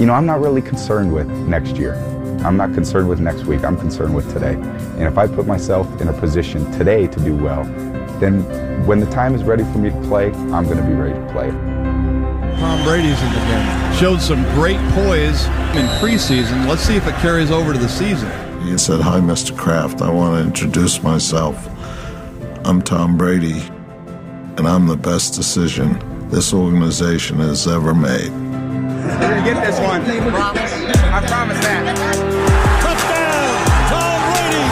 You know, I'm not really concerned with next year. I'm not concerned with next week. I'm concerned with today. And if I put myself in a position today to do well, then when the time is ready for me to play, I'm going to be ready to play. Tom Brady's in the game. Showed some great poise in preseason. Let's see if it carries over to the season. He said, Hi, Mr. Kraft. I want to introduce myself. I'm Tom Brady, and I'm the best decision this organization has ever made. We're gonna get this one. Promise. I promise that. Touchdown, Tom Brady.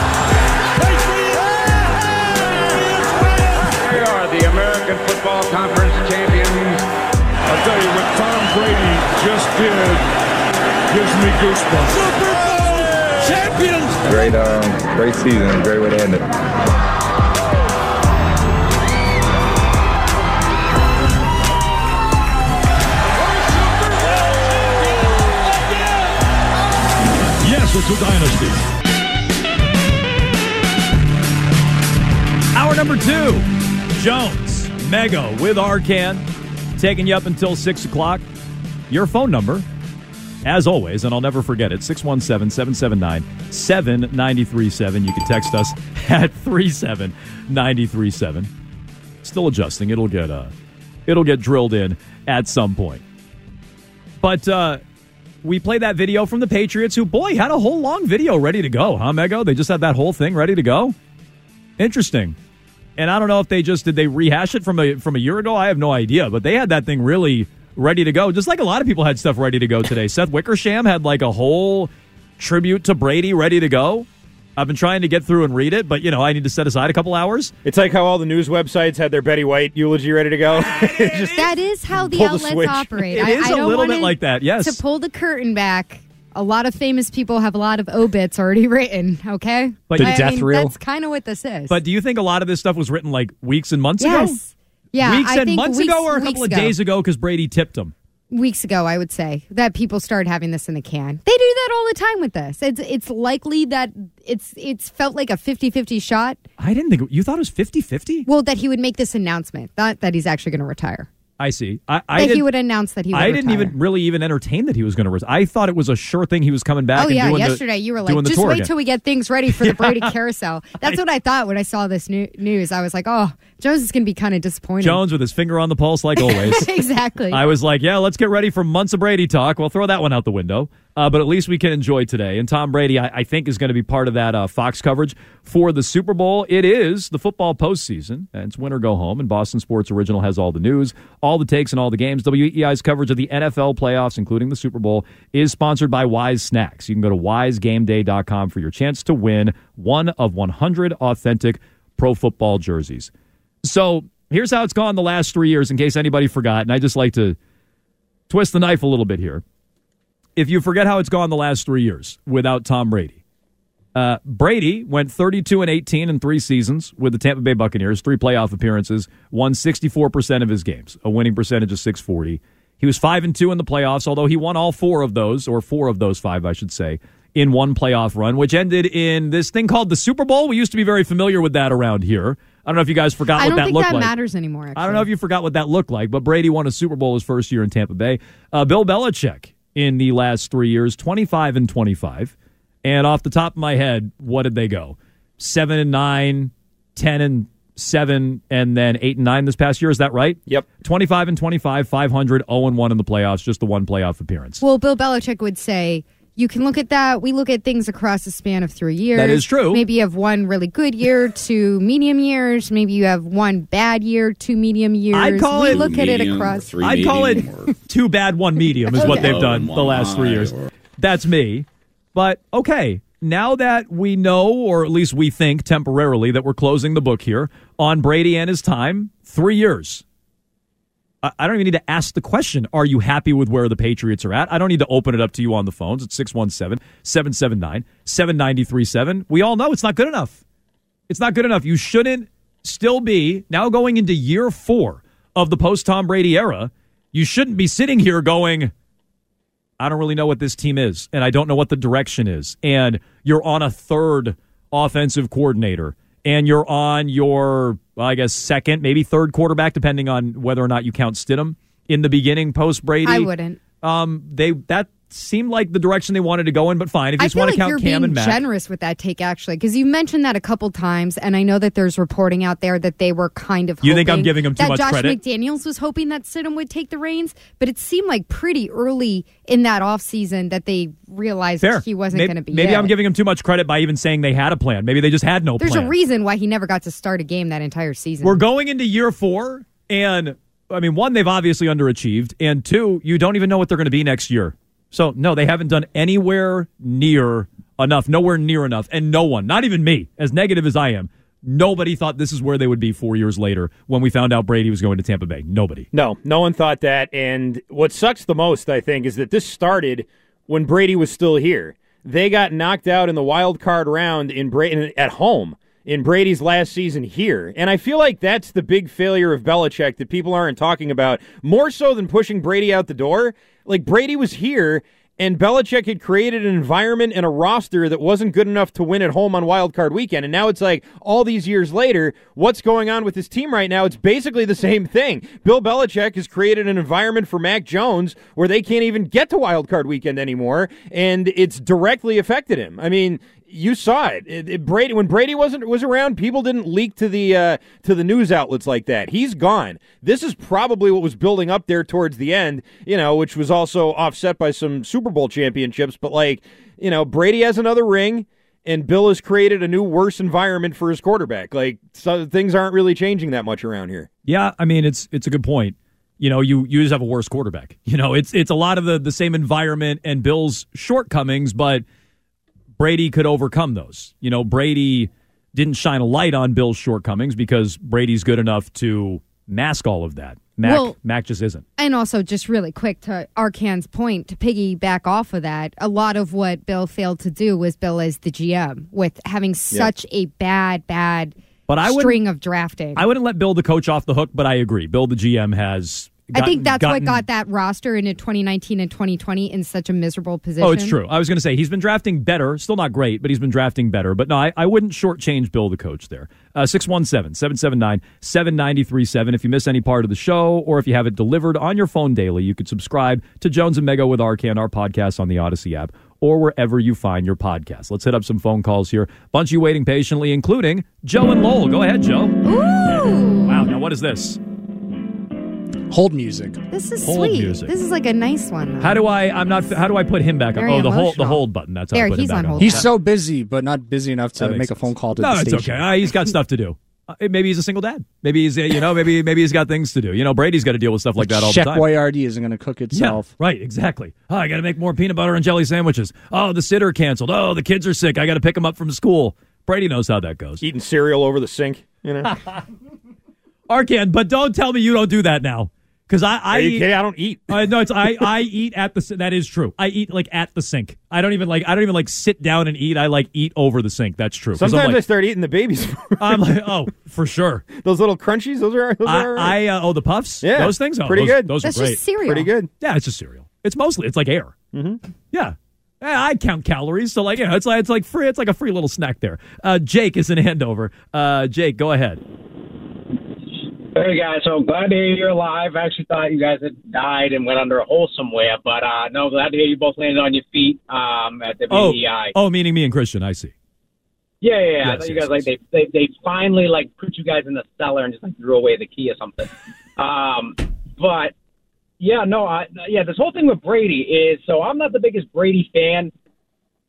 They are the American Football Conference champions. I'll tell you what Tom Brady just did gives me goosebumps. Super Bowl champions. Great, um, great season. Great way to end it. It's dynasty. Hour number two, Jones, Mego with Arcand, taking you up until 6 o'clock. Your phone number, as always, and I'll never forget it, 617 779 7937. You can text us at 37937. Still adjusting. It'll get uh, it'll get drilled in at some point. But uh, we played that video from the Patriots, who, boy, had a whole long video ready to go, huh, Mego? They just had that whole thing ready to go? Interesting. And I don't know if they just did they rehash it from a from a year ago. I have no idea, but they had that thing really ready to go. Just like a lot of people had stuff ready to go today. Seth Wickersham had like a whole tribute to Brady ready to go. I've been trying to get through and read it, but you know I need to set aside a couple hours. It's like how all the news websites had their Betty White eulogy ready to go. Just that is how the pull the outlets operate. It I, is I a don't little bit like that, yes. To pull the curtain back, a lot of famous people have a lot of obits already written. Okay, But- The I death mean, reel? That's kind of what this is. But do you think a lot of this stuff was written like weeks and months ago? yes, yeah, weeks I and think months weeks- ago, or a weeks couple of ago. days ago because Brady tipped them. Weeks ago, I would say that people started having this in the can. They do that all the time with this. It's it's likely that it's it's felt like a 50-50 shot. I didn't think you thought it was 50-50? Well, that he would make this announcement, not that he's actually going to retire. I see. I, I that he would announce that he would I didn't retire. even really even entertain that he was going to. retire. I thought it was a sure thing he was coming back. Oh yeah, yesterday the, you were like, just wait again. till we get things ready for the Brady carousel. That's what I thought when I saw this new- news. I was like, oh, Jones is going to be kind of disappointed. Jones with his finger on the pulse, like always. exactly. I was like, yeah, let's get ready for months of Brady talk. We'll throw that one out the window. Uh, but at least we can enjoy today. And Tom Brady, I, I think, is going to be part of that uh, Fox coverage for the Super Bowl. It is the football postseason, and it's win or go home. And Boston Sports Original has all the news, all the takes, and all the games. WEEI's coverage of the NFL playoffs, including the Super Bowl, is sponsored by Wise Snacks. You can go to wisegameday.com for your chance to win one of 100 authentic pro football jerseys. So here's how it's gone the last three years, in case anybody forgot. And I just like to twist the knife a little bit here. If you forget how it's gone the last three years without Tom Brady, uh, Brady went 32 and 18 in three seasons with the Tampa Bay Buccaneers, three playoff appearances, won 64% of his games, a winning percentage of 640. He was 5 and 2 in the playoffs, although he won all four of those, or four of those five, I should say, in one playoff run, which ended in this thing called the Super Bowl. We used to be very familiar with that around here. I don't know if you guys forgot what I what don't that think looked that like. matters anymore. Actually. I don't know if you forgot what that looked like, but Brady won a Super Bowl his first year in Tampa Bay. Uh, Bill Belichick in the last three years, 25 and 25. And off the top of my head, what did they go? 7 and 9, 10 and seven, and then eight and nine this past year. Is that right? Yep. 25 and 25, 500, 0 and 1 in the playoffs, just the one playoff appearance. Well, Bill Belichick would say you can look at that. We look at things across a span of three years. That is true. Maybe you have one really good year, two medium years. Maybe you have one bad year, two medium years. I'd call we it look at it across. three I'd call it or- two bad, one medium is what they've done the last three years. or- That's me. But okay, now that we know, or at least we think temporarily, that we're closing the book here on Brady and his time, three years. I don't even need to ask the question, are you happy with where the Patriots are at? I don't need to open it up to you on the phones. It's 617 779 7937. We all know it's not good enough. It's not good enough. You shouldn't still be, now going into year four of the post Tom Brady era, you shouldn't be sitting here going, I don't really know what this team is, and I don't know what the direction is. And you're on a third offensive coordinator, and you're on your, well, I guess, second, maybe third quarterback, depending on whether or not you count Stidham in the beginning post Brady. I wouldn't. Um, they that seemed like the direction they wanted to go in, but fine. If you I just want like to count you're Cam being and Mac, generous with that take, actually, because you mentioned that a couple times, and I know that there's reporting out there that they were kind of. You think I'm giving giving 'em too that much Josh credit? McDaniels was hoping that Stidham would take the reins, but it seemed like pretty early in that offseason that they realized fair. he wasn't going to be. Maybe it. I'm giving him too much credit by even saying they had a plan. Maybe they just had no There's plan. a reason why he never got to start a game that entire season. We're going into year four, and I mean, one, they've obviously underachieved, and two, you don't even know what they're going to be next year. So, no, they haven't done anywhere near enough, nowhere near enough, and no one, not even me, as negative as I am, nobody thought this is where they would be four years later when we found out Brady was going to Tampa Bay. Nobody. No, no one thought that. And what sucks the most, I think, is that this started when Brady was still here. They got knocked out in the wild card round in Brady at home in Brady's last season here. And I feel like that's the big failure of Belichick that people aren't talking about more so than pushing Brady out the door. Like Brady was here and Belichick had created an environment and a roster that wasn't good enough to win at home on Wild Card Weekend. And now it's like all these years later, what's going on with this team right now? It's basically the same thing. Bill Belichick has created an environment for Mac Jones where they can't even get to Wild Card Weekend anymore, and it's directly affected him. I mean, you saw it. It- it- Brady when Brady wasn't was around, people didn't leak to the uh, to the news outlets like that. He's gone. This is probably what was building up there towards the end, you know, which was also offset by some Super Bowl championships. But like, you know, Brady has another ring, and Bill has created a new worse environment for his quarterback. Like, so things aren't really changing that much around here. Yeah, I mean it's it's a good point. You know, you you just have a worse quarterback. You know, it's it's a lot of the the same environment and Bill's shortcomings, but Brady could overcome those. You know, Brady didn't shine a light on Bill's shortcomings because Brady's good enough to mask all of that. Mac Well- Mac just isn't. And also, just really quick to Arcand's point, to piggyback off of that, a lot of what Bill failed to do was Bill as the GM with having such a bad, bad But I string of drafting. I wouldn't let Bill the coach off the hook, but I agree. Bill the GM has I think that's gotten- what got that roster into 2019 and 2020 in such a miserable position. Oh, it's true. I was going to say he's been drafting better. Still not great, but he's been drafting better. But no, I, I wouldn't shortchange Bill, the coach, there. Uh, 617 779 7937. If you miss any part of the show or if you have it delivered on your phone daily, you could subscribe to Jones and Mego with Arcand, our podcast on the Odyssey app or wherever you find your podcast. Let's hit up some phone calls here. Bunch of you waiting patiently, including Joe and Lowell. Go ahead, Joe. Ooh. Wow. Now, what is this? Hold music. This is Hold sweet. music. This is like a nice one. Though. How do I? I'm not. How do I put him back up? Very oh, the hold. The emotional. hold button. That's how There, I put he's him back on hold. He's so busy, but not busy enough to That make makes a phone call to the kids. no, the it's station. okay. Uh, he's got stuff to do. Uh, maybe he's a single dad. Maybe he's uh, you know maybe maybe he's got things to do. You know Brady's got to deal with stuff like that all Chef the time. Boyardee isn't going to cook itself. Yeah, right, exactly. Oh, I got to make more peanut butter and jelly sandwiches. Oh, the sitter canceled. Oh, the kids are sick. I got to pick them up from school. Brady knows how that goes. Eating cereal over the sink, you know. Arcand, but don't tell me you don't do that now, because I I Are you eat- I don't eat. Uh, no, it's I. I eat at the. si- That is true. I eat like at the sink. I don't even like. I don't even like sit down and eat. I like eat over the sink. That's true. 'Cause I'm Sometimes I start eating the baby's food. I'm like, oh, for sure. those little crunchies, those are. Those I, are I uh, oh the puffs. Yeah, those things. Oh, pretty those, good. Those That's are great. just cereal. pretty good. Yeah, it's just cereal. It's mostly it's like air. Mm-hmm. Yeah. Yeah, I count calories, so like you know, it's like it's like free. It's like a free little snack there. Uh, Jake is in Andover. Uh, Jake, go ahead. Hey guys, so glad to hear you're alive. I actually thought you guys had died and went under a hole somewhere, but uh no, glad to hear you both landed on your feet um, at the Oh, BEI. oh, meaning me and Christian. I see. Yeah, yeah, yeah. I Yes, thought you yes, guys like they, they they finally like put you guys in the cellar and just like threw away the key or something. um, but yeah, no, I, yeah. This whole thing with Brady is so I'm not the biggest Brady fan.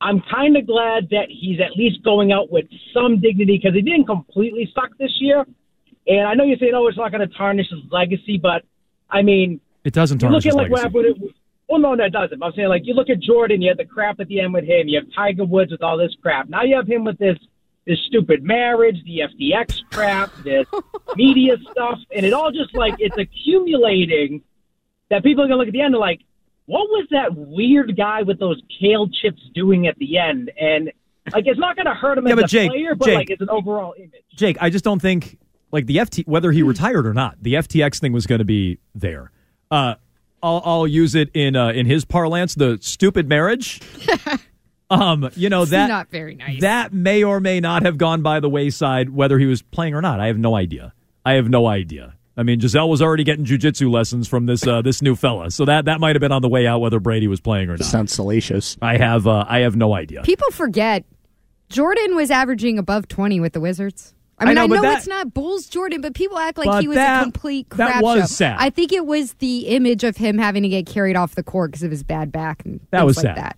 I'm kind of glad that he's at least going out with some dignity because he didn't completely suck this year. And I know you're saying, oh, it's not going to tarnish his legacy, but I mean, It doesn't you tarnish look his at like what legacy. happened. Well, no, that doesn't. I'm saying like you look at Jordan. You had the crap at the end with him. You have Tiger Woods with all this crap. Now you have him with this this stupid marriage, the FTX crap, this media stuff, and it all just like it's accumulating. That people are gonna look at the end and like, what was that weird guy with those kale chips doing at the end? And like, it's not gonna hurt him Yeah, as but a Jake- player, but Jake- like it's an overall image. Jake, I just don't think like the FT whether he retired or not, the FTX thing was going to be there. Uh, I'll, I'll use it in uh, in his parlance, the stupid marriage. um, you know It's that not very nice. That may or may not have gone by the wayside, whether he was playing or not. I have no idea. I have no idea. I mean, Gisele was already getting jujitsu lessons from this uh, this new fella, so that that might have been on the way out, whether Brady was playing or not. Sounds salacious. I have uh, I have no idea. People forget Jordan was averaging above 20 with the Wizards. I I mean, know, I know, that- it's not Bulls Jordan, but people act like he was that- a complete crap that was show. sad. I think it was the image of him having to get carried off the court because of his bad back and That was like sad. that.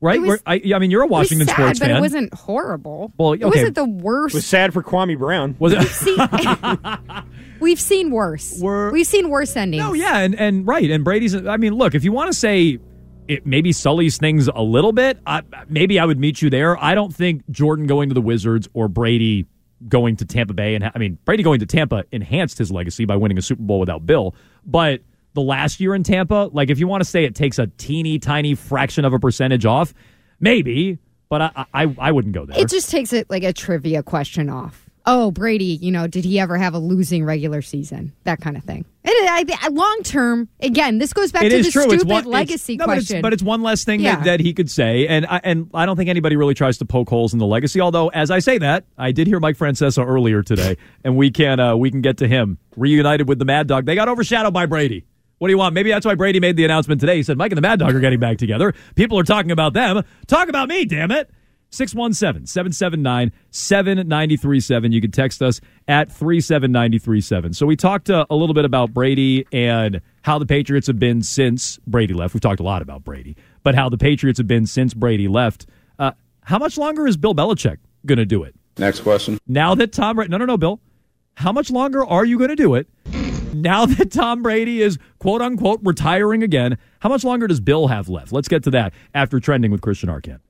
Right? Was- I, I mean, you're a It was Washington sad, sports but fan. it wasn't horrible. Well, It okay. wasn't the worst. It was sad for Kwame Brown. Was it? We've seen worse. We've seen worse endings. No, yeah, and, and right, and Brady's. I mean, look, if you want to say it maybe sullies things a little bit, I, maybe I would meet you there. I don't think Jordan going to the Wizards or Brady going to Tampa Bay, and I mean Brady going to Tampa enhanced his legacy by winning a Super Bowl without Bill, but. The last year in Tampa, like if you want to say it takes a teeny tiny fraction of a percentage off, maybe, but I I, I wouldn't go there. It just takes it like a trivia question off. Oh, Brady, you know, did he ever have a losing regular season? That kind of thing. And I, I, long term, again, this goes back It to the true. stupid one, legacy it's, no, but it's- question. But it's, one less thing Yeah. that, that he could say, and I, and I don't think anybody really tries to poke holes in the legacy. Although, as I say that, I did hear Mike Francesa earlier today, and we can uh, we can get to him reunited with the Mad Dog. They got overshadowed by Brady. What do you want? Maybe that's why Brady made the announcement today. He said Mike and the Mad Dog are getting back together. People are talking about them. Talk about me, damn it. 617 779 7937. You can text us at 37937. So we talked uh, a little bit about Brady and how the Patriots have been since Brady left. We've talked a lot about Brady, but how the Patriots have been since Brady left. Uh, how much longer is Bill Belichick going to do it? Next question. Now that Tom Brady, no, no, no, Bill. How much longer are you going to do it? Now that Tom Brady is quote unquote retiring again, how much longer does Bill have left? Let's get to that after trending with Christian Arcand.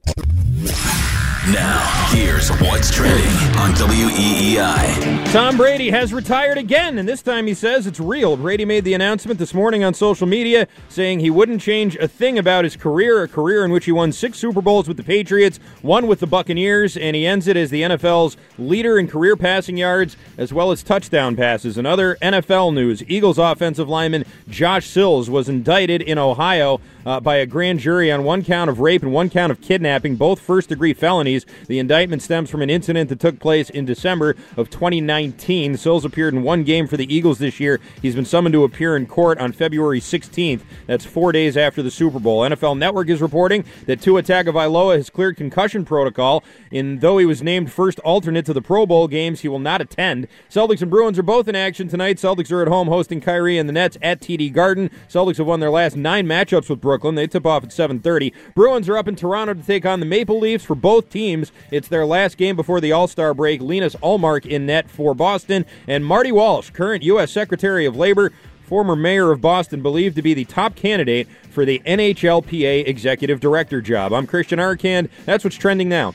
Now, here's what's trending on WEEI. Tom Brady has retired again, and this time he says it's real. Brady made the announcement this morning on social media saying he wouldn't change a thing about his career, a career in which he won six Super Bowls with the Patriots, one with the Buccaneers, and he ends it as the NFL's leader in career passing yards as well as touchdown passes. In other NFL news, Eagles offensive lineman Josh Sills was indicted in Ohio uh, by a grand jury on one count of rape and one count of kidnapping, both first degree felonies. The indictment stems from an incident that took place in December of 2019. Sills appeared in one game for the Eagles this year. He's been summoned to appear in court on February 16th. That's four days after the Super Bowl. NFL Network is reporting that Tua Tagovailoa has cleared concussion protocol, and though he was named first alternate to the Pro Bowl games, he will not attend. Celtics and Bruins are both in action tonight. Celtics are at home hosting Kyrie and the Nets at TD Garden. Celtics have won their last nine matchups with Brooklyn. They tip off at 7:30. Bruins are up in Toronto to take on the Maple Leafs for both teams. It's their last game before the All-Star break. Linus Ullmark in net for Boston and Marty Walsh, current U.S. Secretary of Labor, former mayor of Boston, believed to be the top candidate for the NHLPA executive director job. I'm Christian Arcand. That's what's trending now.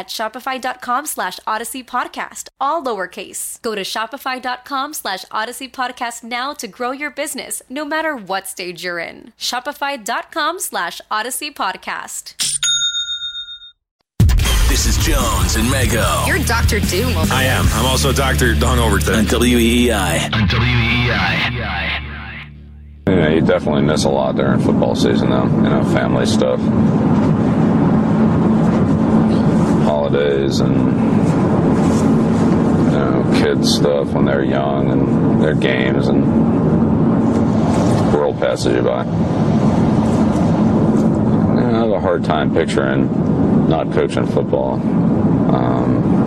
shopify.com slash odyssey podcast, all lowercase. Go to shopify.com slash odyssey podcast now to grow your business, no matter what stage you're in. Shopify.com slash odyssey podcast. This is Jones and Mego. You're Dr. Doom over I am. I'm also Dr. Don Overton. On WEEI. On WEEI. You know, you definitely miss a lot during football season, though. You know, family stuff, holidays, and you know, kids stuff when they're young, and their games, and the world passes you by. You know, I have a hard time picturing not coaching football. Um,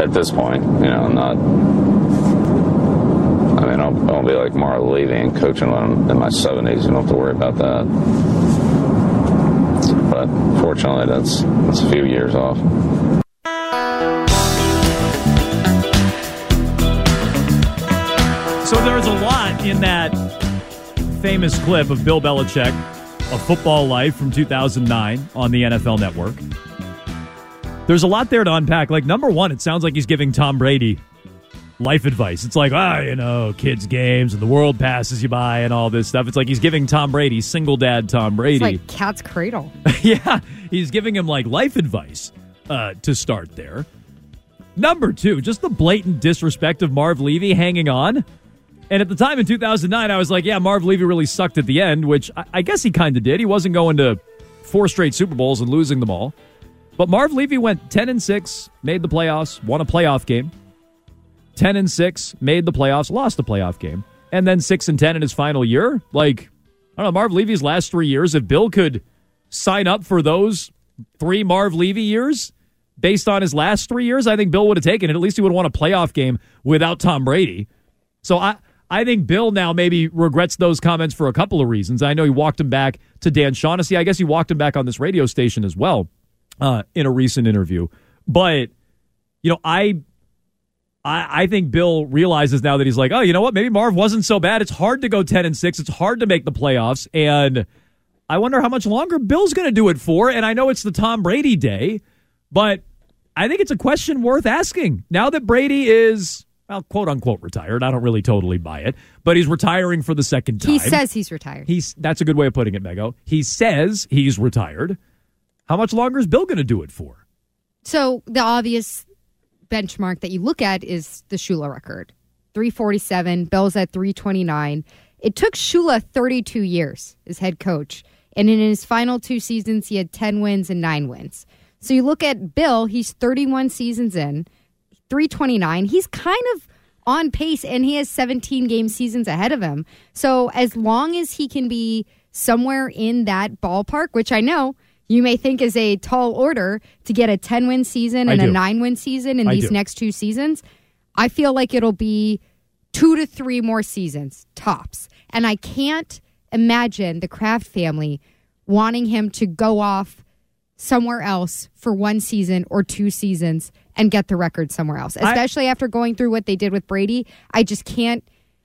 at this point, you know, not I mean, I'll, I'll be like Marv Levy and coaching when I'm in my 70s. You don't have to worry about that. But fortunately, that's that's a few years off. So there's a lot in that famous clip of Bill Belichick, A Football Life from 2009 on the NFL Network. There's a lot there to unpack. Like, number one, it sounds like he's giving Tom Brady life advice. It's like, ah, you know, kids' games and the world passes you by and all this stuff. It's like he's giving Tom Brady, single dad Tom Brady. It's like cat's cradle. yeah, he's giving him like life advice uh, to start there. Number two, just the blatant disrespect of Marv Levy hanging on. And at the time in 2009, I was like, yeah, Marv Levy really sucked at the end, which I, I guess he kind of did. He wasn't going to four straight Super Bowls and losing them all. But Marv Levy went 10 and 6, made the playoffs, won a playoff game. 10 and 6, made the playoffs, lost the playoff game. And then 6 and 10 in his final year. Like, I don't know, Marv Levy's last three years, if Bill could sign up for those three Marv Levy years based on his last three years, I think Bill would have taken it. At least he would have won a playoff game without Tom Brady. So I, I think Bill now maybe regrets those comments for a couple of reasons. I know he walked him back to Dan Shaughnessy. I guess he walked him back on this radio station as well uh, in a recent interview. But, you know, I I, I think Bill realizes now that he's like, oh, you know what? Maybe Marv wasn't so bad. It's hard to go 10 and 6. It's hard to make the playoffs. And I wonder how much longer Bill's going to do it for. And I know it's the Tom Brady day, but I think it's a question worth asking. Now that Brady is, well, quote unquote retired, I don't really totally buy it, but he's retiring for the second time. He says he's retired. He's That's a good way of putting it, Mego. He says he's retired. How much longer is Bill going to do it for? So the obvious benchmark that you look at is the Shula record 347. Bill's at 329. It took Shula 32 years as head coach. And in his final two seasons, he had 10 wins and nine wins. So you look at Bill, he's 31 seasons in, 329. He's kind of on pace and he has 17 game seasons ahead of him. So as long as he can be somewhere in that ballpark, which I know you may think is a tall order to get a 10 win season and a 9 win season in I these do. next two seasons. I feel like it'll be two to three more seasons, tops. And I can't imagine the Kraft family wanting him to go off somewhere else for one season or two seasons and get the record somewhere else, I- especially after going through what they did with Brady. I just can't.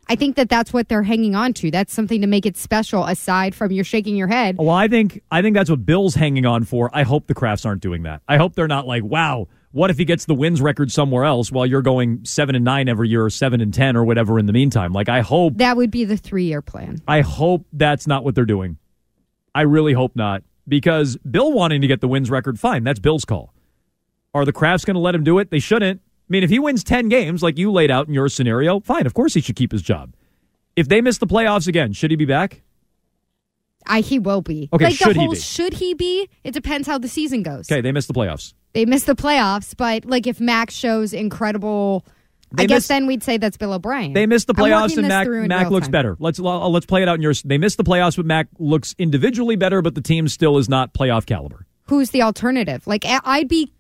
I think that that's what they're hanging on to. That's something to make it special aside from you're shaking your head. Well, I think I think that's what Bill's hanging on for. I hope the Krafts aren't doing that. I hope they're not like, wow, what if he gets the wins record somewhere else while you're going seven and nine every year or seven and ten or whatever in the meantime? Like I hope That would be the three year plan. I hope that's not what they're doing. I really hope not. Because Bill wanting to get the wins record, fine, that's Bill's call. Are the Krafts going to let him do it? They shouldn't. I mean, if he wins 10 games like you laid out in your scenario, fine, of course he should keep his job. If they miss the playoffs again, should he be back? I he will be. Okay, like should the he whole be? should he be? It depends how the season goes. Okay, they missed the playoffs. They missed the playoffs, but like if Max shows incredible They I guess missed- then we'd say that's Bill O'Brien. They missed the playoffs and Mac, Mac looks time. better. Let's uh, let's play it out in yours. They missed the playoffs, but Mac looks individually better, but the team still is not playoff caliber. Who's the alternative? Like I'd be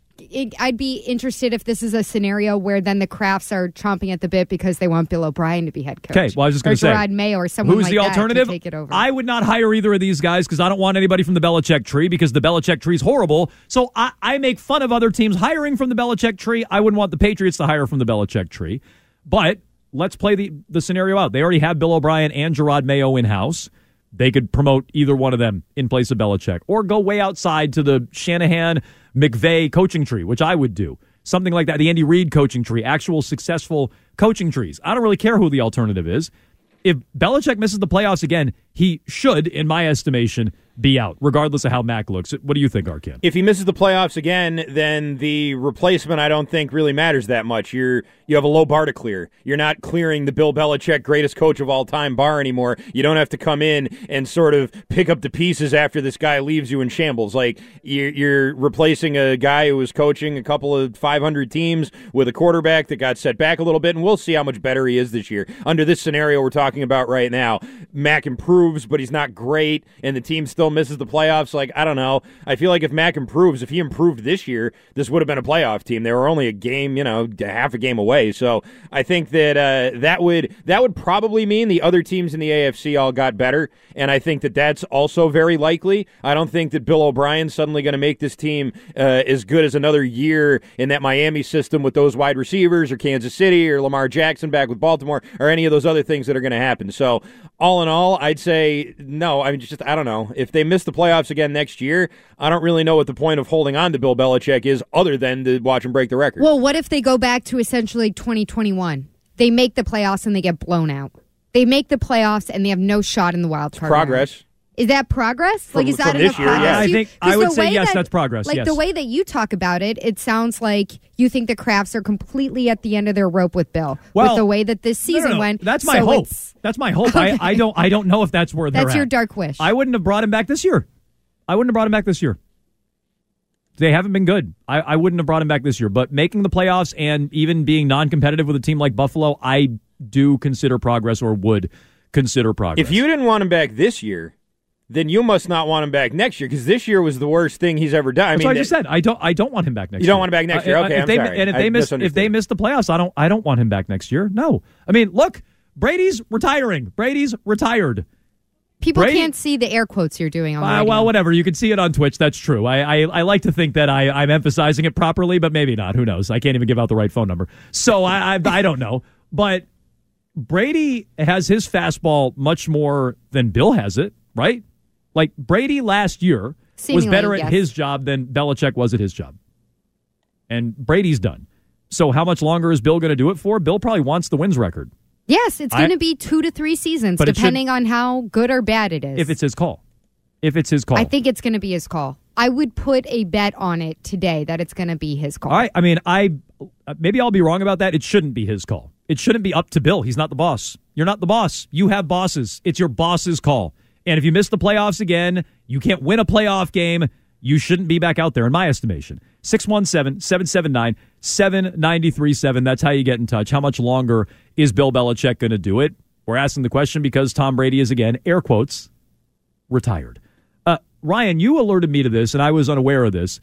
I'd be interested if this is a scenario where then the Krafts are chomping at the bit because they want Bill O'Brien to be head coach. Okay, well I was just going to say, Jerod Mayo or someone who's like the alternative? take it over. I would not hire either of these guys because I don't want anybody from the Belichick tree because the Belichick tree is horrible. So I, I make fun of other teams hiring from the Belichick tree. I wouldn't want the Patriots to hire from the Belichick tree, but let's play the the scenario out. They already have Bill O'Brien and Jerod Mayo in house. They could promote either one of them in place of Belichick, or go way outside to the Shanahan McVay coaching tree, which I would do. Something like that, the Andy Reid coaching tree, actual successful coaching trees. I don't really care who the alternative is. If Belichick misses the playoffs again, he should, in my estimation, be out, regardless of how Mac looks. What do you think, Arcand? If he misses the playoffs again, then the replacement I don't think really matters that much. You're you have a low bar to clear. You're not clearing the Bill Belichick greatest coach of all time bar anymore. You don't have to come in and sort of pick up the pieces after this guy leaves you in shambles. Like you're, you're replacing a guy who was coaching a couple of 500 teams with a quarterback that got set back a little bit, and we'll see how much better he is this year. Under this scenario we're talking about right now, Mac improves, but he's not great, and the team still misses the playoffs. Like I don't know. I feel like if Mac improves, if he improved this year, this would have been a playoff team. They were only a game, you know, half a game away. So I think that uh, that would that would probably mean the other teams in the AFC all got better, and I think that that's also very likely. I don't think that Bill O'Brien's suddenly going to make this team uh, as good as another year in that Miami system with those wide receivers, or Kansas City, or Lamar Jackson back with Baltimore, or any of those other things that are going to happen. So all in all, I'd say no. I mean, just I don't know if they miss the playoffs again next year. I don't really know what the point of holding on to Bill Belichick is, other than to watch him break the record. Well, what if they go back to essentially 2021? They make the playoffs and they get blown out. They make the playoffs and they have no shot in the wild card. round. Progress. Is that progress? From- like, is that from enough year, progress? yeah. I think- I would say yes, that- that's progress, Like yes. the way that you talk about it, it sounds like you think the Krafts are completely at the end of their rope with Bill. Well, with the way that this No, no, season no. went. That's my So hope. That's my hope. I, I don't. I don't know if that's where they're That's at. your dark wish. I wouldn't have brought him back this year. I wouldn't have brought him back this year. They haven't been good. I, I wouldn't have brought him back this year. But making the playoffs and even being non-competitive with a team like Buffalo, I do consider progress, or would consider progress. If you didn't want him back this year, then you must not want him back next year because this year was the worst thing he's ever done. I That's mean, what I just said. I don't. I don't want him back next. You year. don't want him back next year? I- I- Okay, if I'm they, sorry. And if I they miss, if they miss the playoffs, I don't. I don't want him back next year. No. I mean, look, Brady's retiring. Brady's retired. People Brady- can't see the air quotes you're doing on the Uh, well, whatever. You can see it on Twitch. That's true. I, I, I like to think that I, I'm emphasizing it properly, but maybe not. Who knows? I can't even give out the right phone number. So I, I, I don't know. But Brady has his fastball much more than Bill has it, right? Like Brady last year was better at yes. his job than Belichick was at his job. And Brady's done. So how much longer is Bill going to do it for? Bill probably wants the wins record Yes, it's going to be two to three seasons, it should- depending on how good or bad it is. if it's his call. If it's his call. I think it's going to be his call. I would put a bet on it today that it's going to be his call. All right. I mean, I uh, maybe I'll be wrong about that. It shouldn't be his call. It shouldn't be up to Bill. He's not the boss. You're not the boss. You have bosses. It's your boss's call. And if you miss the playoffs again, you can't win a playoff game. You shouldn't be back out there, in my estimation. 617 779 7937. That's how you get in touch. How much longer is Bill Belichick going to do it? We're asking the question because Tom Brady is, again, air quotes, retired. Uh, Ryan, you alerted me to this, and I was unaware of this.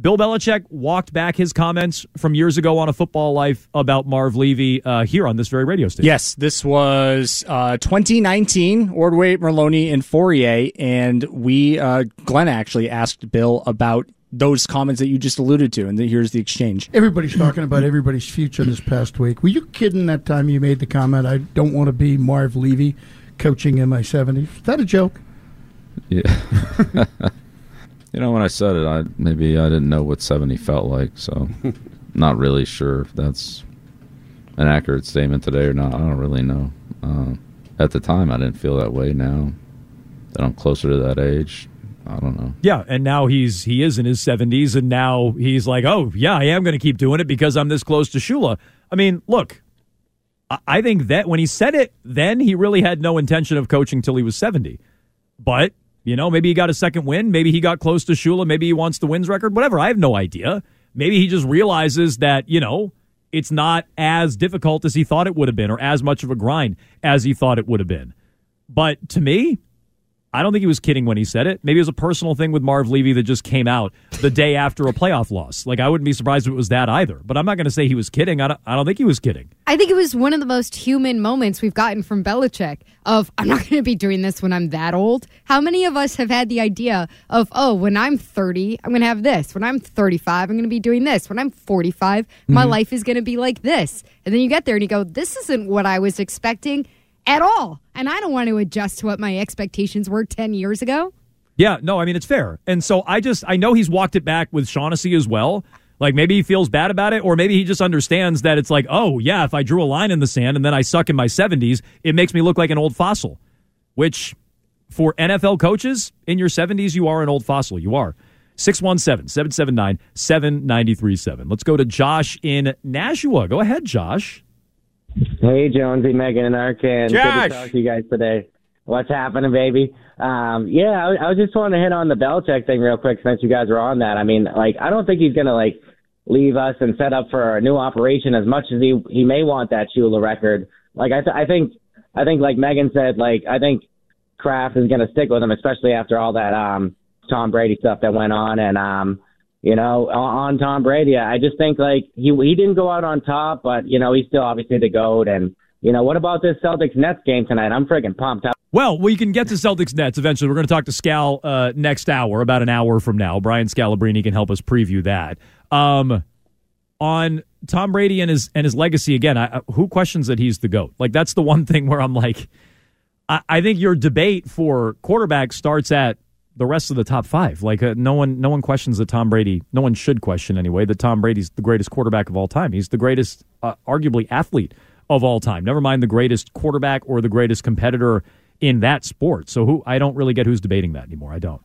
Bill Belichick walked back his comments from years ago on a football life about Marv Levy uh, here on this very radio station. Yes, this was uh, 2019, Ordway, Merloni, and Fauria. And we, uh, Glenn actually asked Bill about those comments that you just alluded to. And here's the exchange. Everybody's talking about everybody's future this past week. Were you kidding that time you made the comment, I don't want to be Marv Levy coaching in my 70s? Is that a joke? Yeah. you know, when I said it, I maybe I didn't know what 70 felt like, so not really sure if that's an accurate statement today or not. I don't really know. Uh, at the time, I didn't feel that way. Now that I'm closer to that age, I don't know. Yeah, and now he's he is in his 70s, and now he's like, oh yeah, I am going to keep doing it because I'm this close to Shula. I mean, look, I, I think that when he said it, then he really had no intention of coaching till he was 70. But you know, maybe he got a second win. Maybe he got close to Shula. Maybe he wants the wins record. Whatever. I have no idea. Maybe he just realizes that, you know, it's not as difficult as he thought it would have been or as much of a grind as he thought it would have been. But to me, I don't think he was kidding when he said it. Maybe it was a personal thing with Marv Levy that just came out the day after a playoff loss. Like, I wouldn't be surprised if it was that either. But I'm not going to say he was kidding. I don't, I don't think he was kidding. I think it was one of the most human moments we've gotten from Belichick of, I'm not going to be doing this when I'm that old. How many of us have had the idea of, oh, when I'm 30, I'm going to have this. When I'm 35, I'm going to be doing this. When I'm 45, my Mm-hmm. life is going to be like this. And then you get there and you go, this isn't what I was expecting at all. And I don't want to adjust to what my expectations were 10 years ago. Yeah, no, I mean, it's fair. And so I just, I know he's walked it back with Shaughnessy as well. Like maybe he feels bad about it, or maybe he just understands that it's like, oh, yeah, if I drew a line in the sand and then I suck in my 70s, it makes me look like an old fossil, which for NFL coaches in your 70s, you are an old fossil. You are. 617 779 7937. Let's go to Josh in Nashua. Go ahead, Josh. Hey, Jonesy, Megan, and Arkin. Good Josh. to talk to you guys today. What's happening, baby? Um, yeah, I, I was just wanting to hit on the Belichick thing real quick since you guys were on that. I mean, like, I don't think he's gonna like leave us and set up for a new operation as much as he he may want that Shula record. Like, I th- I think I think like Megan said, like I think Kraft is gonna stick with him, especially after all that um Tom Brady stuff that went on and um you know, on, Tom Brady. I just think like he he didn't go out on top, but you know he's still obviously the goat. And you know, what about this Celtics Nets game tonight? I'm freaking pumped. Out. Well, we can get to Celtics Nets eventually. We're going to talk to Scal uh, next hour, about an hour from now. Brian Scalabrine can help us preview that. Um, on Tom Brady and his and his legacy again, I- who questions that he's the goat? Like that's the one thing where I'm like, I, I think your debate for quarterback starts at the rest of the top five. Like uh, no one, no one questions that Tom Brady. No one should question anyway that Tom Brady's the greatest quarterback of all time. He's the greatest, uh, arguably, athlete of all time. Never mind the greatest quarterback or the greatest competitor in that sport. So who? I don't really get who's debating that anymore. I don't.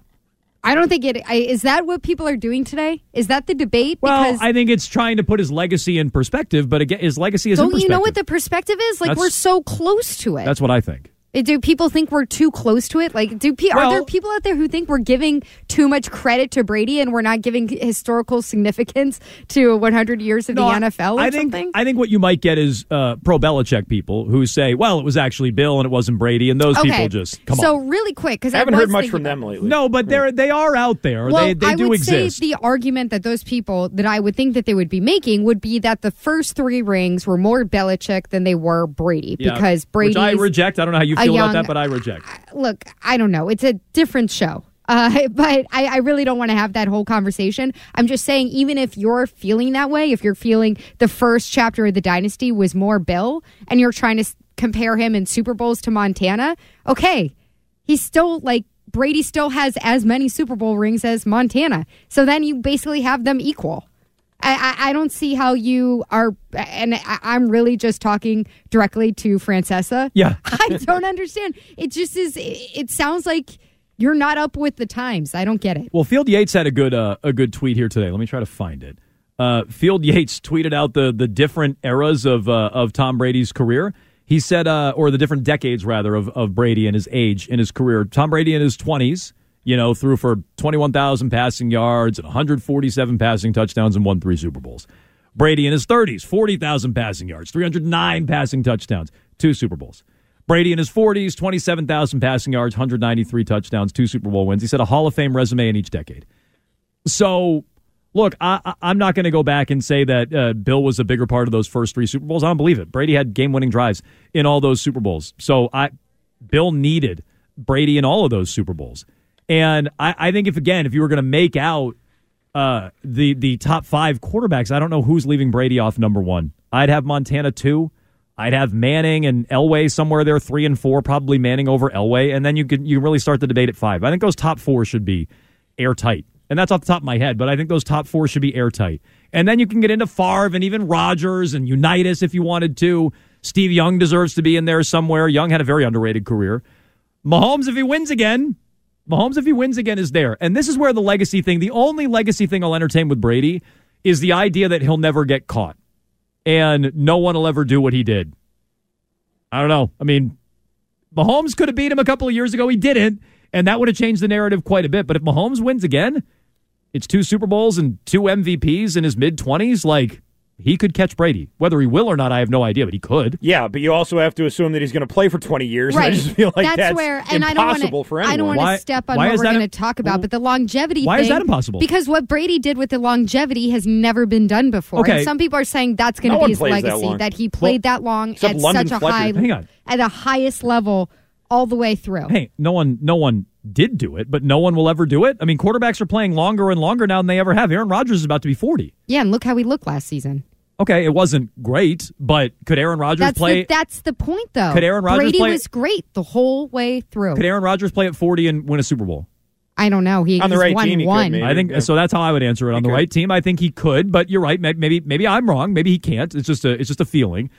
I don't think it I, is that what people are doing today. Is that the debate? Well, because I think it's trying to put his legacy in perspective, but again, his legacy is don't you know what the perspective is? Like That's- we're so close to it. That's what I think. Do people think we're too close to it? Like, do pe- are there people out there who think we're giving too much credit to Brady and we're not giving historical significance to 100 years of No, the NFL or I think, something? I think what you might get is uh, pro Belichick people who say, "Well, it was actually Bill and it wasn't Brady," and those okay, people just come so on. So really quick because I haven't heard much from them lately. No, but they're they are out there. Well, they they I do would exist. say the argument that those people that I would think that they would be making would be that the first three rings were more Belichick than they were Brady Yeah. because Brady. which I reject. I don't know how you a feel about that, but I reject. look, I don't know. It's a different show. Uh, but I, I really don't want to have that whole conversation. I'm just saying, even if you're feeling that way, if you're feeling the first chapter of the dynasty was more Bill and you're trying to s- compare him in Super Bowls to Montana, okay, he's still like Brady still has as many Super Bowl rings as Montana. So then you basically have them equal. I, I, I don't see how you are, and I, I'm really just talking directly to Francesa. Yeah. I don't understand. It just is. It, it sounds like you're not up with the times. I don't get it. Well, Field Yates had a good uh, a good tweet here today. Let me try to find it. Uh, Field Yates tweeted out the the different eras of uh, of Tom Brady's career. He said, uh, or the different decades rather of of Brady and his age in his career. Tom Brady in his twenties, you know, threw for twenty one thousand passing yards and one hundred forty seven passing touchdowns and won three Super Bowls. Brady in his thirties, forty thousand passing yards, three hundred nine passing touchdowns, two Super Bowls. Brady in his 40s, 27,000 passing yards, 193 touchdowns, two Super Bowl wins. He said a Hall of Fame resume in each decade. So, look, I, am not going to go back and say that uh, Bill was a bigger part of those first three Super Bowls. I don't believe it. Brady had game winning drives in all those Super Bowls. So, I Bill needed Brady in all of those Super Bowls. And I, I think if, again, if you were going to make out uh, the, the top five quarterbacks, I don't know who's leaving Brady off number one. I'd have Montana two. I'd have Manning and Elway somewhere there, three and four, probably Manning over Elway, and then you can you really start the debate at five. I think those top four should be airtight, and that's off the top of my head. But I think those top four should be airtight, and then you can get into Favre and even Rodgers and Unitas if you wanted to. Steve Young deserves to be in there somewhere. Young had a very underrated career. Mahomes, if he wins again, Mahomes, if he wins again, is there, and this is where the legacy thing. The only legacy thing I'll entertain with Brady is the idea that he'll never get caught and no one will ever do what he did. I don't know. I mean, Mahomes could have beat him a couple of years ago. He didn't, and that would have changed the narrative quite a bit. But if Mahomes wins again, it's two Super Bowls and two MVPs in his mid 20s. Like, he could catch Brady. Whether he will or not, I have no idea, but he could. Yeah, but you also have to assume that he's going to play for 20 years. Right. I just feel like that's, that's, where, and I don't impossible wanna, for anyone. I don't want to step on why what is we're going to talk about, but the longevity Why thing. is that impossible? Because what Brady did with the longevity has never been done before. Okay. And some people are saying that's going to one be his plays that legacy, that, he played that long at London such a Fletcher. high, Hang on. at the highest level all the way through. Hey, no one, no one did do it, but no one will ever do it. I mean, quarterbacks are playing longer and longer now than they ever have. Aaron Rodgers is about to be 40. Yeah, and look how he looked last season. Okay, it wasn't great, but could Aaron Rodgers That's play? the, that's the point, though. Could Aaron Rodgers play? Brady play- was great the whole way through. could Aaron Rodgers play at 40 and win a Super Bowl? I don't know. He On the he's right won team, he could, one. I think Yeah. so. That's how I would answer it. On the could. right team, I think he could, but you're right. Maybe maybe I'm wrong. Maybe he can't. It's just a it's just a feeling.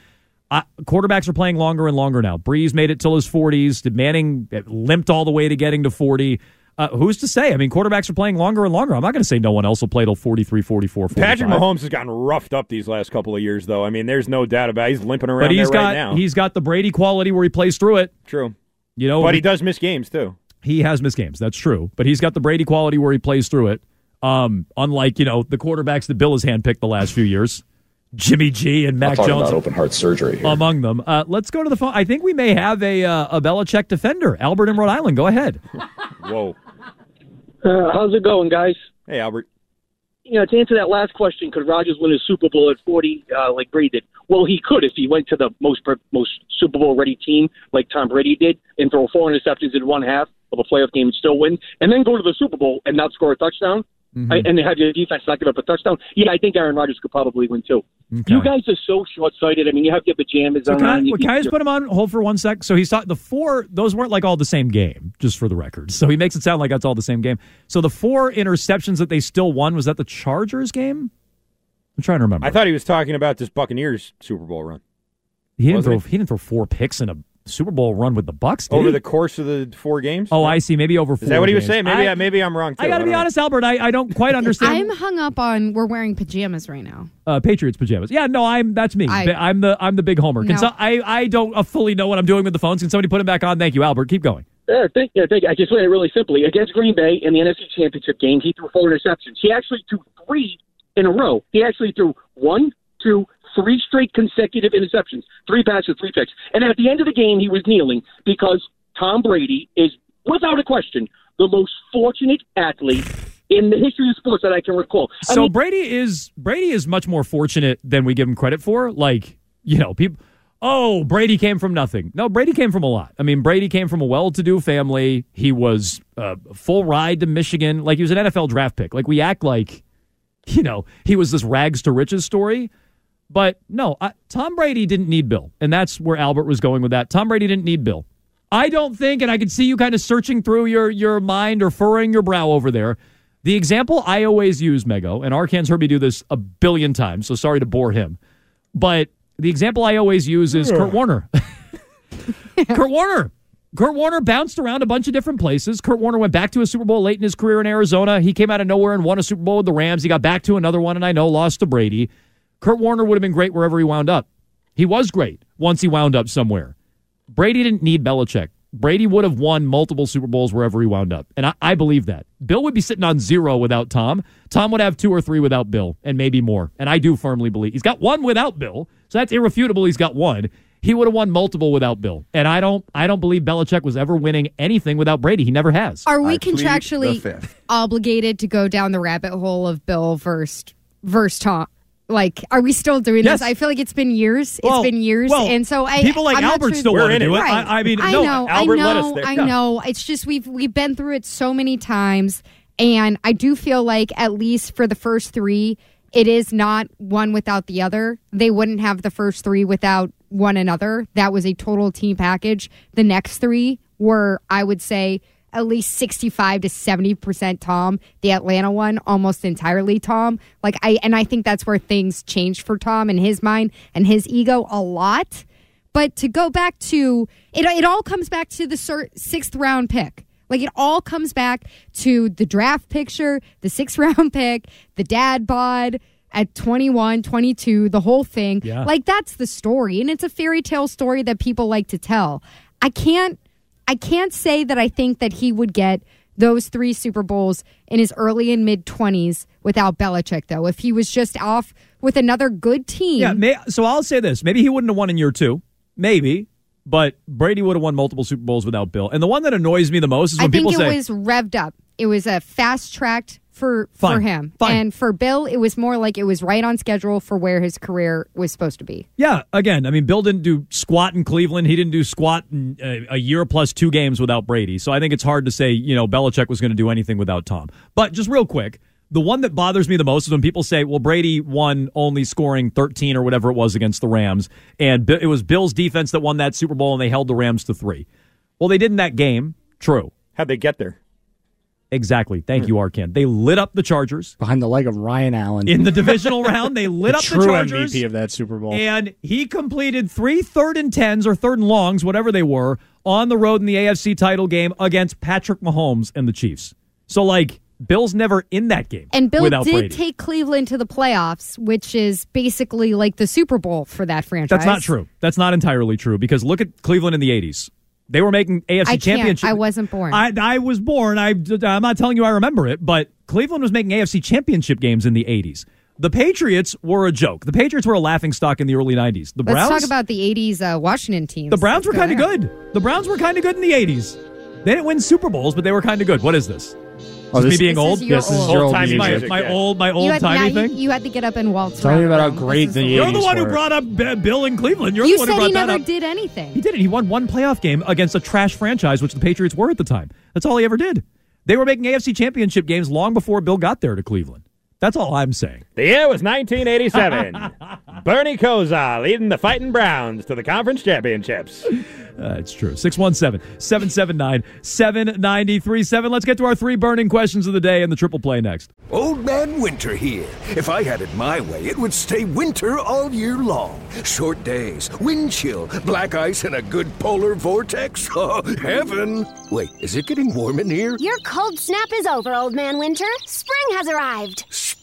Uh, quarterbacks are playing longer and longer now. Brees made it till his 40s. Did Manning uh, limped all the way to getting to 40? Uh, who's to say? I mean, quarterbacks are playing longer and longer. I'm not going to say no one else will play till 43, 44, 45. Patrick Mahomes has gotten roughed up these last couple of years, though. I mean, there's no doubt about it. He's limping around but he's got right now. he's got the Brady quality where he plays through it. True. You know, But he does miss games, too. he has missed games. That's true. But he's got the Brady quality where he plays through it. Um, unlike you know the quarterbacks that Bill has handpicked the last few years, Jimmy G and Mac Jones about open heart surgery here. among them. Uh, let's go to the phone. I think we may have a uh, a Belichick defender, Albert in Rhode Island. Go ahead. Whoa. Uh, how's it going, guys? Hey, Albert. You know, to answer that last question, could Rodgers win a Super Bowl at 40 uh, like Brady did? Well, he could if he went to the most most Super Bowl ready team like Tom Brady did and throw four interceptions in one half of a playoff game and still win, and then go to the Super Bowl and not score a touchdown. Mm-hmm. I- And they have your defense not give up a touchdown. Yeah, I think Aaron Rodgers could probably win too. You guys are so short sighted. I mean, you have your pajamas So on. can I, you- can I just put him on hold for one sec? So he's talking the four; those weren't like all the same game, just for the record. So he makes it sound like that's all the same game. So the four interceptions that they still won was that the Chargers game. I'm trying to remember. I thought he was talking about this Buccaneers Super Bowl run. he didn't wasn't throw. He? didn't throw four picks in a Super Bowl run with the Bucks. Over he? the course of the four games? Oh, I see. Maybe over. Four Is that what he was games. saying? Maybe I, I, maybe I'm wrong, too. I got to be know. honest, Albert. I, I don't quite understand. I'm hung up on we're wearing pajamas right now. uh, Patriots pajamas. Yeah, no, I'm that's me. I- I'm the I'm the big homer. Can No. so, I I don't uh, fully know what I'm doing with the phones. Can somebody put them back on? Thank you, Albert. Keep going. Yeah, thank, yeah, thank you. I just explain it really simply. Against Green Bay in the NFC Championship game, he threw four interceptions. He actually threw three in a row. He actually threw one, two, three straight consecutive interceptions, three passes, three picks. And at the end of the game, he was kneeling because Tom Brady is, without a question, the most fortunate athlete in the history of sports that I can recall. I So mean, Brady is Brady is much more fortunate than we give him credit for. Like you know, people. Oh, Brady came from nothing. No, Brady came from a lot. I mean, Brady came from a well-to-do family. He was uh, full ride to Michigan. Like he was an NFL draft pick. Like we act like, you know, he was this rags to riches story. But no, I, Tom Brady didn't need Bill, and that's where Albert was going with that. Tom Brady didn't need Bill. I don't think, and I can see you kind of searching through your your mind or furrowing your brow over there. The example I always use, Mego, and Arcand's heard me do this a billion times, so sorry to bore him. But the example I always use is Kurt Warner. Kurt Warner. Kurt Warner bounced around a bunch of different places. Kurt Warner went back to a Super Bowl late in his career in Arizona. He came out of nowhere and won a Super Bowl with the Rams. He got back to another one, and I know lost to Brady. Kurt Warner would have been great wherever he wound up. He was great once he wound up somewhere. Brady didn't need Belichick. Brady would have won multiple Super Bowls wherever he wound up. And I, I believe that. Bill would be sitting on zero without Tom. Tom would have two or three without Bill, and maybe more. And I do firmly believe he's got one without Bill. So that's irrefutable. He's got one. he would have won multiple without Bill. And I don't I don't believe Belichick was ever winning anything without Brady. He never has. Are we contractually obligated to go down the rabbit hole of Bill versus versus Tom? Like, are we still doing Yes. this? I feel like it's been years. Well- it's been years, well, and so I people like I'm Albert sure- still in it. do it. Right. I- I mean, I no, know, Albert I know. I know. It's just we've we've been through it so many times, and I do feel like at least for the first three, it is not one without the other. They wouldn't have the first three without one another. That was a total team package. The next three were, I would say, at least 65 to 70% Tom. The Atlanta one, almost entirely Tom. Like I and I think that's where things changed for Tom in his mind and his ego a lot. But to go back to it, it all comes back to the cer- sixth round pick. Like it all comes back to the draft picture, the sixth round pick, the dad bod at 21, 22, the whole thing. Yeah. Like that's the story. And it's a fairy tale story that people like to tell. I can't I can't say that I think that he would get those three Super Bowls in his early and mid 20s without Belichick, though. If he was just off with another good team. Yeah, may, so I'll say this. Maybe he wouldn't have won in year two. Maybe. But Brady would have won multiple Super Bowls without Bill. And the one that annoys me the most is I when think people it was revved up. It was a fast tracked for for him. Fine. And for Bill, it was more like it was right on schedule for where his career was supposed to be. Yeah, again, I mean, Bill didn't do squat in Cleveland. He didn't do squat in uh, a year plus two games without Brady. So I think it's hard to say, you know, Belichick was going to do anything without Tom. But just real quick, the one that bothers me the most is when people say, well, Brady won only scoring 13 or whatever it was against the Rams, and Bi- it was Bill's defense that won that Super Bowl, and they held the Rams to three. Well, they did in that game. True. How'd they get there? Exactly. Thank hmm. you, Arcand. They lit up the Chargers. Behind the leg of Ryan Allen. In the divisional round, they lit The up the true Chargers. MVP of that Super Bowl. And he completed three third and tens or third and longs, whatever they were, on the road in the AFC title game against Patrick Mahomes and the Chiefs. So, like, Bill's never in that game And Bill without did Brady. take Cleveland to the playoffs, which is basically like the Super Bowl for that franchise. That's not true. That's not entirely true because look at Cleveland in the 80s. They were making AFC I championship. I wasn't born. I, I was born. I, I'm not telling you I remember it, but Cleveland was making AFC championship games in the 80s. The Patriots were a joke. The Patriots were a laughing stock in the early 90s. The Let's Browns talk about the 80s uh, Washington teams. The Browns were Let's kind of good. The Browns were kind of good in the 80s. They didn't win Super Bowls, but they were kind of good. What is this? Oh, this- me being this old? is your This is old. your old Old-timey music. music. My, my old, my You old had, timey now you, thing. you had to get up and waltz Tell me about how great This the is You're the 80s one who brought up Bill in Cleveland. You're You the one who brought he that never up. did anything. He didn't. He won one playoff game against a trash franchise, which the Patriots were at the time. That's all he ever did. They were making AFC championship games long before Bill got there to Cleveland. That's all I'm saying. The year was 1987. Bernie Kosar leading the Fighting Browns to the conference championships. Uh, it's true. 617 779 7937. Let's get to our three burning questions of the day in the triple play next. Old Man Winter here. If I had it my way, it would stay winter all year long. Short days, wind chill, black ice, and a good polar vortex. Oh, heaven. Wait, is it getting warm in here? Your cold snap is over, Old Man Winter. Spring has arrived.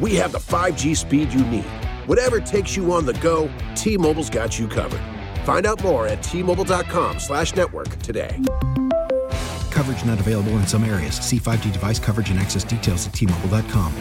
we have the 5G speed you need. Whatever takes you on the go, T Mobile's got you covered. Find out more at tmobile.com slash network today. Coverage not available in some areas. See 5G device coverage and access details at tmobile.com.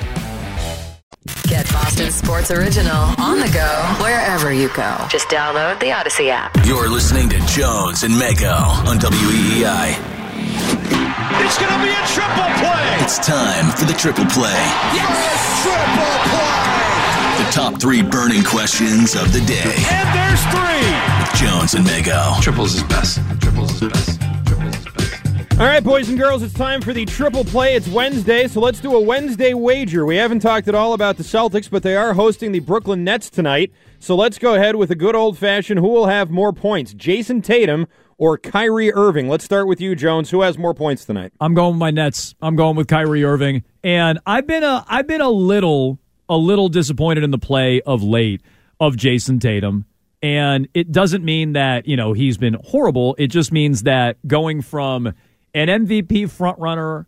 Get Boston Sports Original on the go wherever you go. Just download the Odyssey app. You're listening to Jones and Mego on WEEI. It's going to be a triple play. It's time for the triple play. Yes! Triple play. The top three burning questions of the day. And there's three. With Jones and Mego. Triples is best. Triples is best. Triples is best. All right, boys and girls, it's time for the triple play. It's Wednesday, so let's do a Wednesday wager. We haven't talked at all about the Celtics, but they are hosting the Brooklyn Nets tonight. So let's go ahead with a good old fashioned who will have more points, Jayson Tatum or Kyrie Irving? Let's start with you, Jones. Who has more points tonight? I'm going with my Nets. I'm going with Kyrie Irving, and I've been a I've been a little a little disappointed in the play of late of Jayson Tatum. And it doesn't mean that, you know, he's been horrible. It just means that going from an MVP frontrunner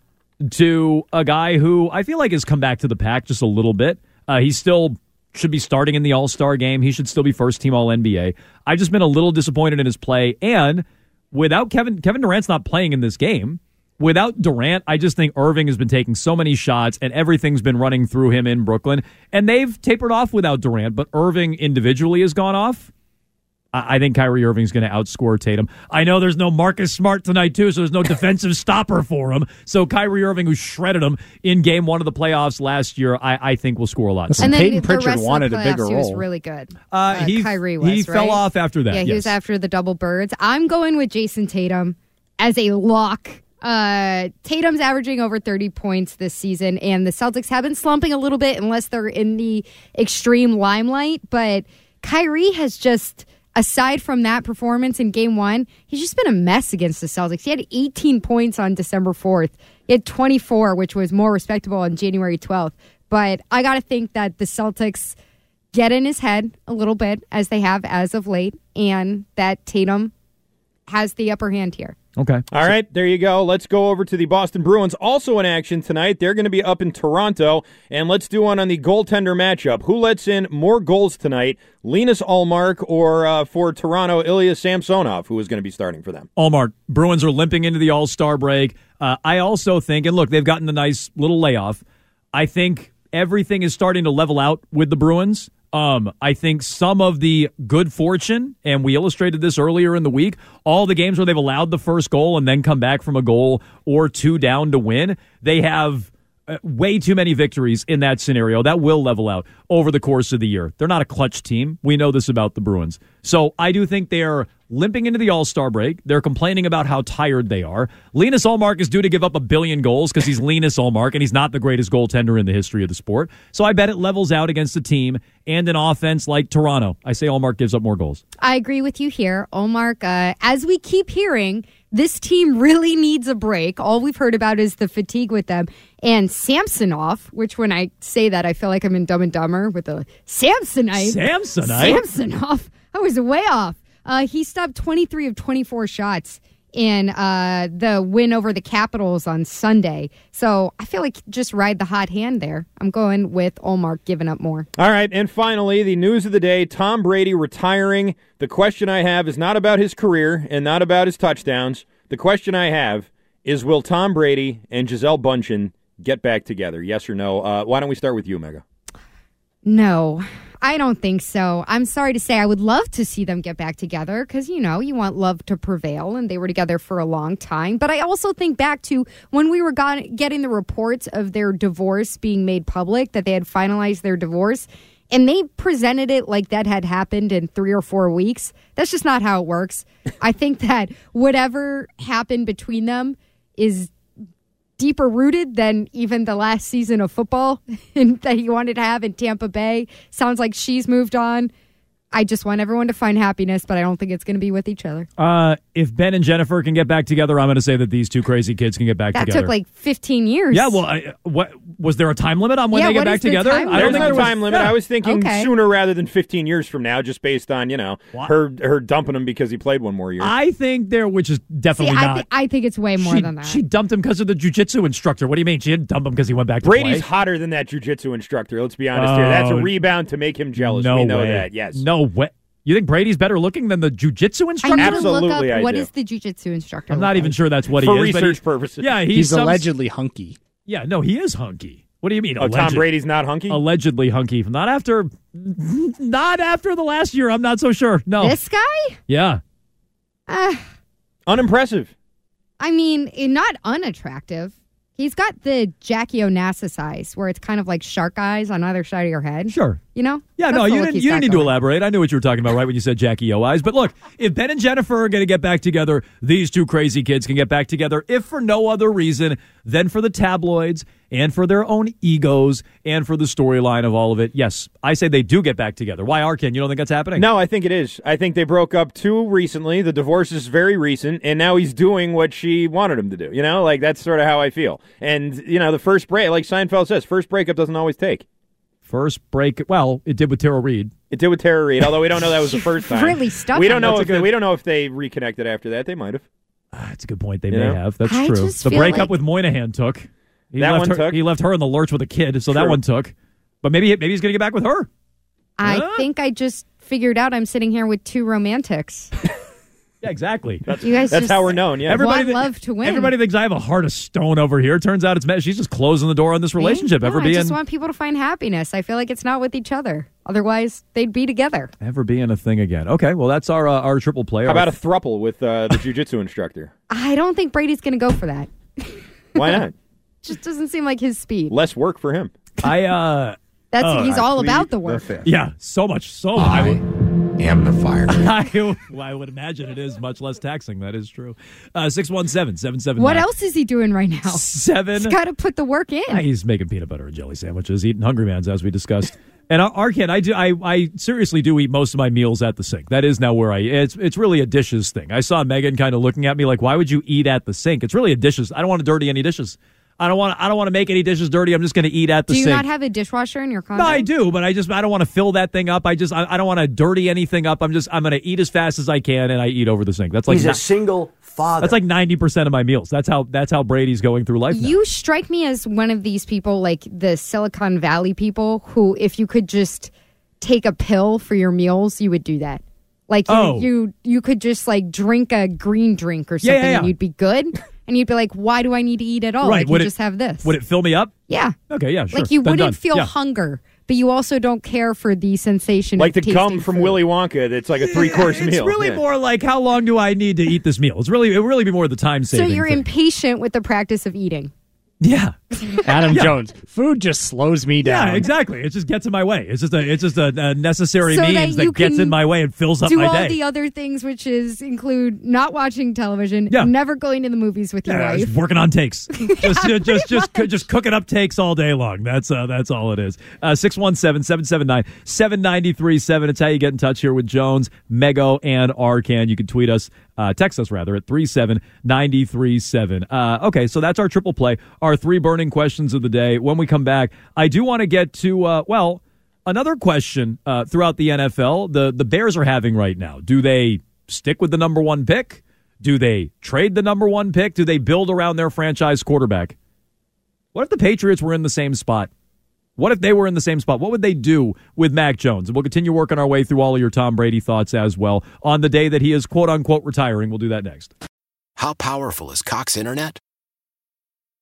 to a guy who I feel like has come back to the pack just a little bit. Uh, he still should be starting in the All Star game. He should still be first team All NBA. I've just been a little disappointed in his play. And without Kevin, Kevin Durant's not playing in this game. Without Durant, I just think Irving has been taking so many shots and everything's been running through him in Brooklyn. And they've tapered off without Durant, but Irving individually has gone off. I think Kyrie Irving's going to outscore Tatum. I know there's no Marcus Smart tonight too, so there's no defensive stopper for him. So Kyrie Irving, who shredded him in Game One of the playoffs last year, I, I think will score a lot. And then Peyton Pritchard wanted a bigger role. He was really good. Uh, uh, he Kyrie was. He right? fell off after that. Yeah, he yes. was after the double birds. I'm going with Jayson Tatum as a lock. Uh, Tatum's averaging over 30 points this season, and the Celtics have been slumping a little bit unless they're in the extreme limelight. But Kyrie has just aside from that performance in game one, he's just been a mess against the Celtics. He had 18 points on December 4th. He had 24, which was more respectable on January 12th. But I got to think that the Celtics get in his head a little bit, as they have as of late, and that Tatum has the upper hand here. Okay. All right, there you go. Let's go over to the Boston Bruins, also in action tonight. They're going to be up in Toronto, and let's do one on the goaltender matchup. Who lets in more goals tonight, Linus Ullmark or uh, for Toronto, Ilya Samsonov, who is going to be starting for them? Ullmark. Bruins are limping into the All Star break. Uh, I also think, and look, they've gotten a nice little layoff. I think everything is starting to level out with the Bruins. Um, I think some of the good fortune, and we illustrated this earlier in the week, all the games where they've allowed the first goal and then come back from a goal or two down to win, they have uh, way too many victories in that scenario. That will level out over the course of the year. They're not a clutch team. We know this about the Bruins. So I do think they're limping into the All Star break. They're complaining about how tired they are. Linus Ullmark is due to give up a billion goals because he's Linus Ullmark and he's not the greatest goaltender in the history of the sport. So I bet it levels out against a team and an offense like Toronto. I say Ullmark gives up more goals. I agree with you here. Ullmark, uh, as we keep hearing, this team really needs a break. All we've heard about is the fatigue with them. And Samsonov, which when I say that, I feel like I'm in Dumb and Dumber with a Samsonite. Samsonite? Samsonov. I was way off. Uh, he stopped 23 of 24 shots in uh, the win over the Capitals on Sunday. So I feel like just ride the hot hand there. I'm going with Ullmark giving up more. All right, and finally, the news of the day Tom Brady retiring. The question I have is not about his career and not about his touchdowns. The question I have is will Tom Brady and Gisele Bundchen get back together? Yes or no? Uh, why don't we start with you, Mego? No, I don't think so. I'm sorry to say, I would love to see them get back together because, you know, you want love to prevail, and they were together for a long time. But I also think back to when we were got, getting the reports of their divorce being made public, that they had finalized their divorce, and they presented it like that had happened in three or four weeks. That's just not how it works. I think that whatever happened between them is deeper rooted than even the last season of football that he wanted to have in Tampa Bay. Sounds like she's moved on. I just want everyone to find happiness, but I don't think it's going to be with each other. Uh, if Ben and Jennifer can get back together, I'm going to say that these two crazy kids can get back that together. That took like 15 years. Yeah, well, I, what was there a time limit on when Yeah, they get back is the together? I don't There's think no there was time limit. yeah. I was thinking Okay. sooner rather than 15 years from now, just based on you know her her dumping him because he played one more year. I think there, which is See, definitely I, not. I think it's way more she, than that. she dumped him because of the jujitsu instructor. What do you mean? She didn't dump him because he went back to Brady's hotter than that jujitsu instructor. Let's be honest here. That's a Oh, rebound to make him jealous. No we know way. that. Yes. No way. You think Brady's better looking than the jujitsu I instructor? need to look up what is the jujitsu instructor. I'm look not even sure that's what For he is. but research he- purposes. Yeah, he's, He's some- allegedly hunky. Yeah, no, he is hunky. What do you mean? Oh, Tom alleged- Brady's not hunky? Allegedly hunky. Not after, not after the last year. I'm not so sure. No. This guy? Yeah. Uh, Unimpressive. I mean, eh, not unattractive. He's got the Jackie Onassis eyes, where it's kind of like shark eyes on either side of your head. Sure. You know? Yeah, That's no, you didn't. You didn't need to elaborate. I knew what you were talking about right when you said Jackie O eyes. But look, if Ben and Jennifer are going to get back together, these two crazy kids can get back together, if for no other reason than for the tabloids and for their own egos and for the storyline of all of it. Yes, I say they do get back together. Why, Arcand? You don't think that's happening? No, I think it is. I think they broke up too recently. The divorce is very recent, and now he's doing what she wanted him to do. You know, like that's sort of how I feel. And you know, the first break, like Seinfeld says, first breakup doesn't always take. First break. Well, it did with Tara Reid. It did with Tara Reid, although we don't know that was the first time. really stuck We don't know That's a if they, we don't know if they reconnected after that. They might have. Ah, that's a good point. They You may know? have. That's I true. The breakup like- with Moynahan took. He That left one her, took. He left her in the lurch with a kid, so that one took. But maybe maybe he's going to get back with her. I Huh? think I just figured out I'm sitting here with two romantics. Yeah, exactly. That's, You guys that's just how we're known. Yeah. want thi- love to win. Everybody thinks I have a heart of stone over here. Turns out it's she's just closing the door on this relationship. No, ever I being just want people to find happiness. I feel like it's not with each other. Otherwise, they'd be together. ever being a thing again. Okay, well that's our uh, our triple play. How about a thruple with uh, the jujitsu instructor? I don't think Brady's going to go for that. Why not? Just doesn't seem like his speed. Less work for him. I uh That's Oh, he's I all about the work. yeah, so much so I much. am the fire. I, well, I would imagine it is much less taxing. That is true. Uh 617-779. What else is he doing right now? Seven. He's got to put the work in. Ah, He's making peanut butter and jelly sandwiches, eating Hungry Man's as we discussed. And our, our kid, I do, I, I seriously do eat most of my meals at the sink. That is now where I. It's it's really a dishes thing. I saw Megan kind of looking at me like, "Why would you eat at the sink?" It's really a dishes. I don't want to dirty any dishes. I don't want. I don't want to make any dishes dirty. I'm just going to eat at the sink. Do you sink. not have a dishwasher in your condo? no, I do, but I just I don't want to fill that thing up. I just I, I don't want to dirty anything up. I'm just I'm going to eat as fast as I can, and I eat over the sink. That's like He's a single father. that's like ninety percent of my meals. That's how that's how Brady's going through life. now. You strike me as one of these people, like the Silicon Valley people, who, if you could just take a pill for your meals, you would do that. Like you, Oh. you, you could just like drink a green drink or Yeah, something, yeah, and you'd be good. and you'd be like, "Why do I need to eat at all? Right, Like would you it- just have this." Would it fill me up? yeah. Okay, yeah, sure. Like you Then wouldn't done. feel Yeah. hunger, but you also don't care for the sensation Like of to come from food. Willy Wonka. That's like a three course meal. It's meal. really Yeah. more like how long do I need to eat this meal? It's really it would really be more the time saving. So saving. you're thing. impatient with the practice of eating. yeah. Adam Yeah. Jones. Food just slows me down. Yeah, exactly. It just gets in my way. It's just a it's just a, a necessary So means you that, gets in my way and fills up Do my all day. the other things, which is include not watching television, Yeah. never going to the movies with your yeah, wife. just working on takes. just just just just, coo- just cooking up takes all day long. That's uh, that's all it is. Uh 617-779-7937. It's how you get in touch here with Jones, Mego, and Arcand. You can tweet us, uh, text us rather at 37937. Uh okay, so that's our triple play. Our three burning questions of the day. When we come back, I do want to get to uh well, another question uh throughout the NFL. The the Bears are having right now. Do they stick with the number 1 pick? Do they trade the number one pick? Do they build around their franchise quarterback? What if the Patriots were in the same spot? What if they were in the same spot? What would they do with Mac Jones? We'll continue working our way through all of your Tom Brady thoughts as well on the day that he is quote unquote retiring. We'll do that next. How powerful is Cox Internet?